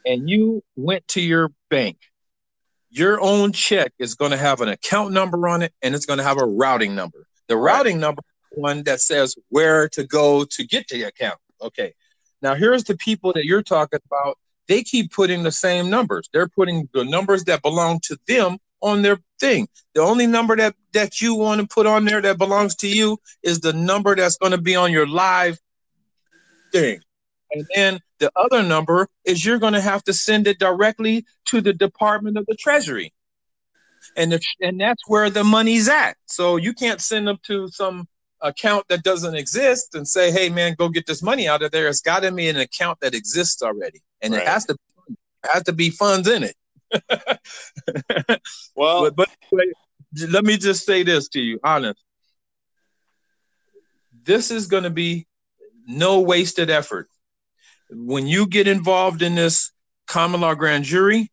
and you went to your bank, your own check is going to have an account number on it and it's going to have a routing number. The routing number one that says where to go to get the account. Okay. Now here's the people that you're talking about. They keep putting the same numbers. They're putting the numbers that belong to them on their thing. The only number that that you want to put on there that belongs to you is the number that's going to be on your live thing. And then the other number is you're going to have to send it directly to the Department of the Treasury. And the, and that's where the money's at. So you can't send them to some account that doesn't exist and say, "Hey, man, go get this money out of there." It's got to be an account that exists already, and right. it has to has to be funds in it. well, but, but, but let me just say this to you, honest. This is going to be no wasted effort. When you get involved in this common law grand jury,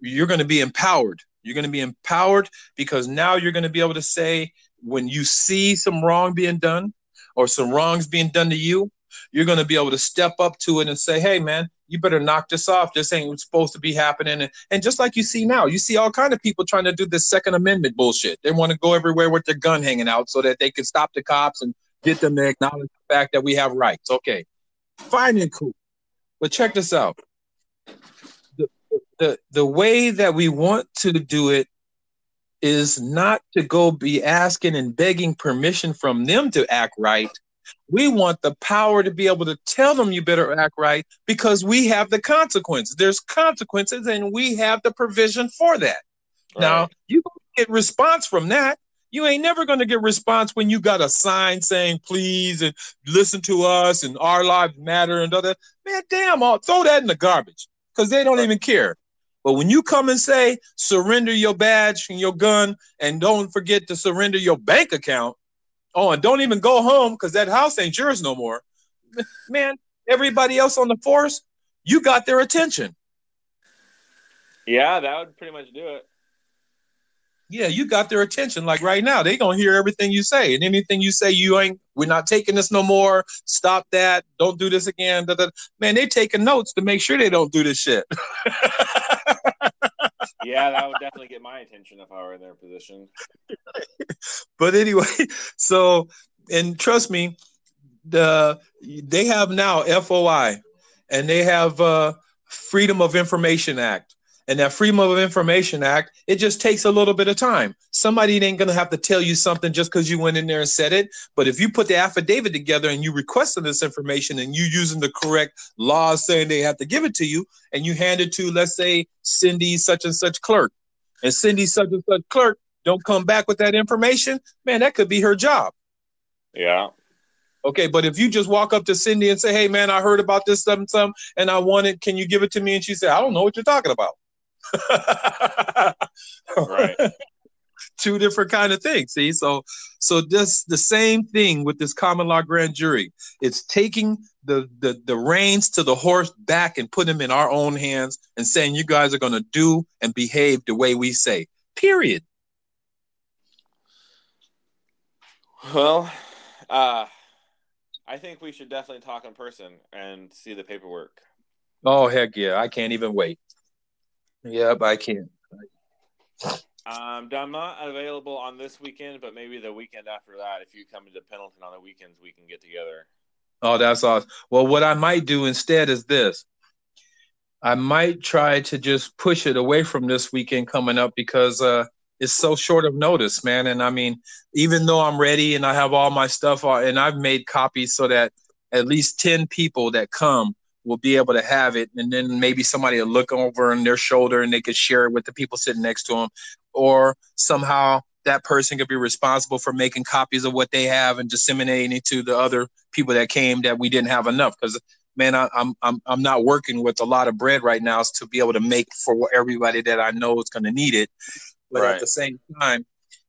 you're going to be empowered. You're going to be empowered because now you're going to be able to say, when you see some wrong being done or some wrongs being done to you, you're going to be able to step up to it and say, hey, man, you better knock this off. This ain't supposed to be happening. And, and just like you see now, you see all kind of people trying to do this Second Amendment bullshit. They want to go everywhere with their gun hanging out so that they can stop the cops and get them to acknowledge the fact that we have rights. Okay, fine and cool. But check this out. The, the, the way that we want to do it is not to go be asking and begging permission from them to act right. We want the power to be able to tell them you better act right because we have the consequences. There's consequences and we have the provision for that. Right. Now, you get response from that. You ain't never going to get response when you got a sign saying please and listen to us and our lives matter and other. Man, damn, I'll throw that in the garbage because they don't even care. But when you come and say surrender your badge and your gun, and don't forget to surrender your bank account, oh, and don't even go home because that house ain't yours no more, man. Everybody else on the force, you got their attention. Yeah, that would pretty much do it. Yeah, you got their attention. Like right now, they gonna hear everything you say, and anything you say, you ain't. We're not taking this no more. Stop that. Don't do this again. Da, da. Man, they taking notes to make sure they don't do this shit. yeah, that would definitely get my attention if I were in their position. but anyway, so and trust me, the they have now FOI and they have uh Freedom of Information Act. And that Freedom of Information Act, it just takes a little bit of time. Somebody ain't gonna have to tell you something just because you went in there and said it. But if you put the affidavit together and you requested this information and you using the correct laws saying they have to give it to you, and you hand it to, let's say, Cindy such and such clerk, and Cindy such and such clerk don't come back with that information, man, that could be her job. Yeah. Okay, but if you just walk up to Cindy and say, "Hey, man, I heard about this something, something, and I want it. Can you give it to me?" and she said, "I don't know what you're talking about." right. Two different kind of things. See, so so this the same thing with this common law grand jury. It's taking the the the reins to the horse back and put them in our own hands and saying you guys are going to do and behave the way we say. Period. Well, uh I think we should definitely talk in person and see the paperwork. Oh heck yeah! I can't even wait. Yep, I can. Um, I'm not available on this weekend, but maybe the weekend after that. If you come into Pendleton on the weekends, we can get together. Oh, that's awesome. Well, what I might do instead is this. I might try to just push it away from this weekend coming up because uh, it's so short of notice, man. And I mean, even though I'm ready and I have all my stuff and I've made copies so that at least 10 people that come will be able to have it. And then maybe somebody will look over on their shoulder and they could share it with the people sitting next to them. Or somehow that person could be responsible for making copies of what they have and disseminating it to the other people that came that we didn't have enough. Because man, I, am I'm I'm not working with a lot of bread right now to be able to make for everybody that I know is going to need it. But right. at the same time,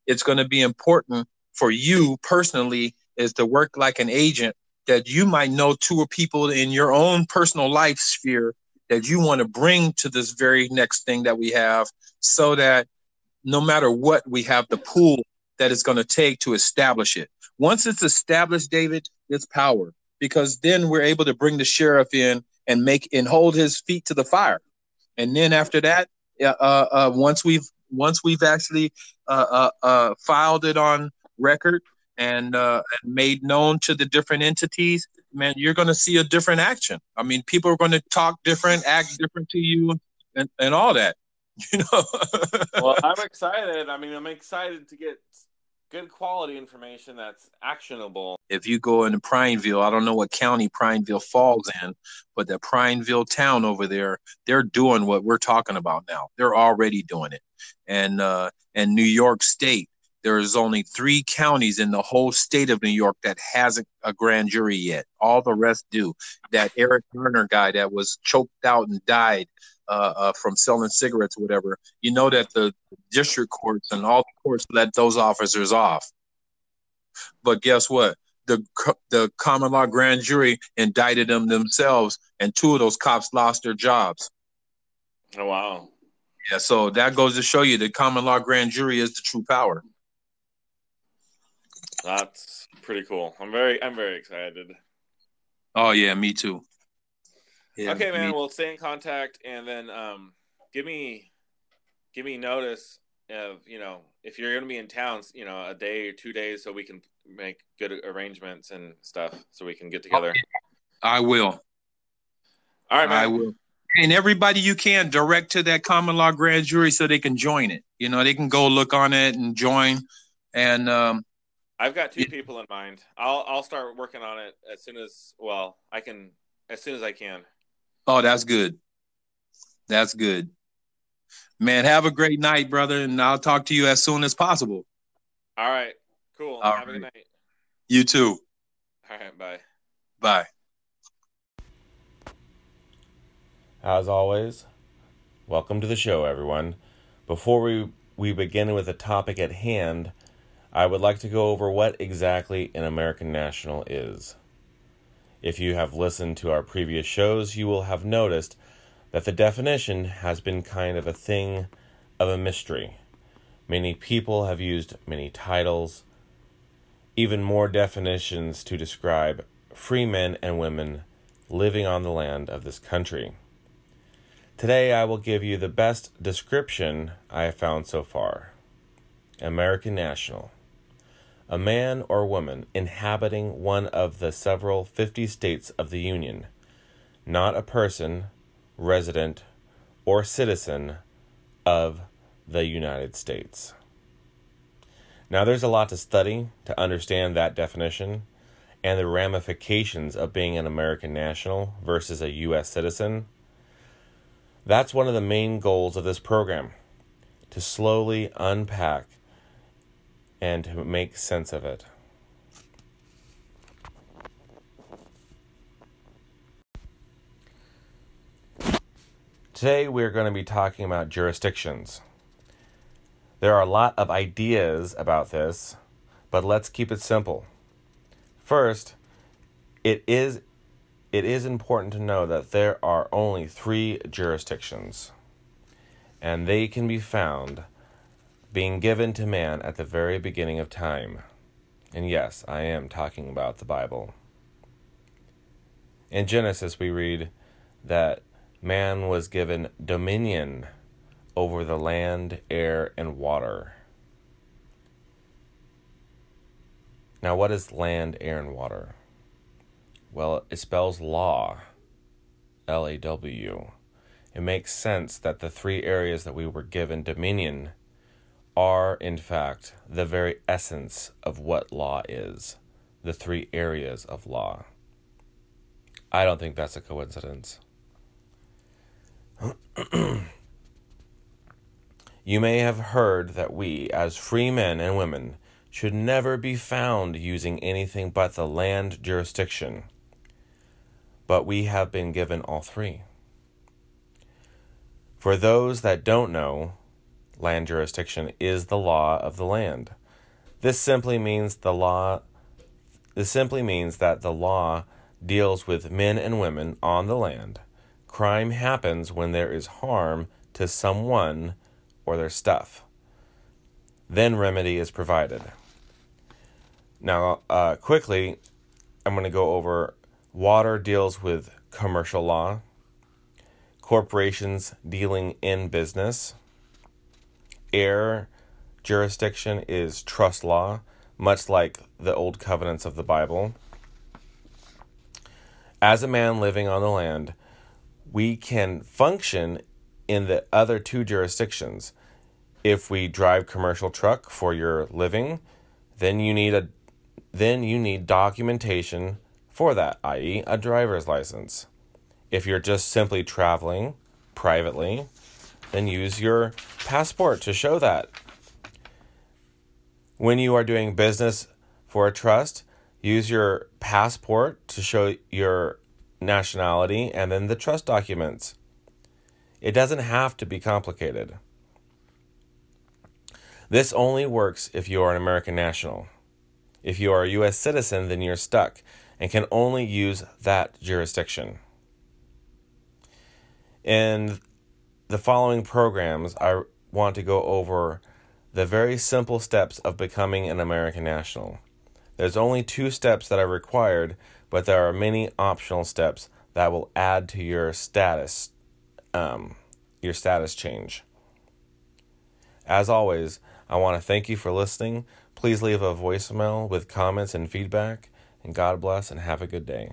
it's going to be important for you personally is to work like an agent that you might know two or people in your own personal life sphere that you want to bring to this very next thing that we have so that no matter what we have the pool that it's going to take to establish it. Once it's established david it's power because then we're able to bring the sheriff in and make and hold his feet to the fire. And then after that uh, uh, once we've once we've actually uh, uh, uh, filed it on record and, uh, and made known to the different entities, man, you're going to see a different action. I mean, people are going to talk different, act different to you, and, and all that. You know. well, I'm excited. I mean, I'm excited to get good quality information that's actionable. If you go into Prineville, I don't know what county Prineville falls in, but the Prineville town over there, they're doing what we're talking about now. They're already doing it. And uh and New York State, there is only three counties in the whole state of New York that hasn't a grand jury yet. All the rest do. That Eric Garner guy that was choked out and died uh, uh, from selling cigarettes or whatever, you know that the district courts and all the courts let those officers off. But guess what? The the common law grand jury indicted them themselves, and two of those cops lost their jobs. Oh wow! Yeah, so that goes to show you the common law grand jury is the true power. That's pretty cool. I'm very I'm very excited. Oh yeah, me too. Yeah, okay, man. Me. We'll stay in contact, and then um, give me give me notice of you know if you're going to be in town, you know, a day or two days, so we can make good arrangements and stuff, so we can get together. I will. All right, man. I will. And everybody you can direct to that common law grand jury so they can join it. You know, they can go look on it and join. And um, I've got two people in mind. I'll I'll start working on it as soon as well I can as soon as I can. Oh, that's good. That's good. Man, have a great night, brother, and I'll talk to you as soon as possible. All right. Cool. All have right. a good night. You too. All right, bye. Bye. As always, welcome to the show, everyone. Before we, we begin with the topic at hand, I would like to go over what exactly an American national is. If you have listened to our previous shows, you will have noticed that the definition has been kind of a thing of a mystery. Many people have used many titles, even more definitions to describe free men and women living on the land of this country. Today I will give you the best description I have found so far. American national. A man or woman inhabiting one of the several 50 states of the Union, not a person, resident, or citizen of the United States. Now, there's a lot to study to understand that definition and the ramifications of being an American national versus a U.S. citizen. That's one of the main goals of this program to slowly unpack and to make sense of it. Today, we're going to be talking about jurisdictions. There are a lot of ideas about this, but let's keep it simple. First, it is it is important to know that there are only 3 jurisdictions and they can be found being given to man at the very beginning of time. And yes, I am talking about the Bible. In Genesis, we read that man was given dominion over the land, air, and water. Now, what is land, air, and water? Well, it spells law, L A W. It makes sense that the three areas that we were given dominion are, in fact, the very essence of what law is the three areas of law. I don't think that's a coincidence. you may have heard that we, as free men and women, should never be found using anything but the land jurisdiction. But we have been given all three. For those that don't know, land jurisdiction is the law of the land. This simply means the law this simply means that the law deals with men and women on the land. Crime happens when there is harm to someone or their stuff. Then remedy is provided. Now, uh, quickly, I'm going to go over water deals with commercial law, corporations dealing in business, air jurisdiction is trust law, much like the old covenants of the Bible. As a man living on the land, we can function in the other two jurisdictions. If we drive commercial truck for your living, then you need a then you need documentation for that, i.e., a driver's license. If you're just simply traveling privately, then use your passport to show that. When you are doing business for a trust, use your passport to show your nationality and then the trust documents. It doesn't have to be complicated. This only works if you are an American national. If you are a U.S. citizen, then you're stuck and can only use that jurisdiction. In the following programs, I want to go over the very simple steps of becoming an American national. There's only two steps that are required, but there are many optional steps that will add to your status, um, your status change. As always, I want to thank you for listening. Please leave a voicemail with comments and feedback, and God bless and have a good day.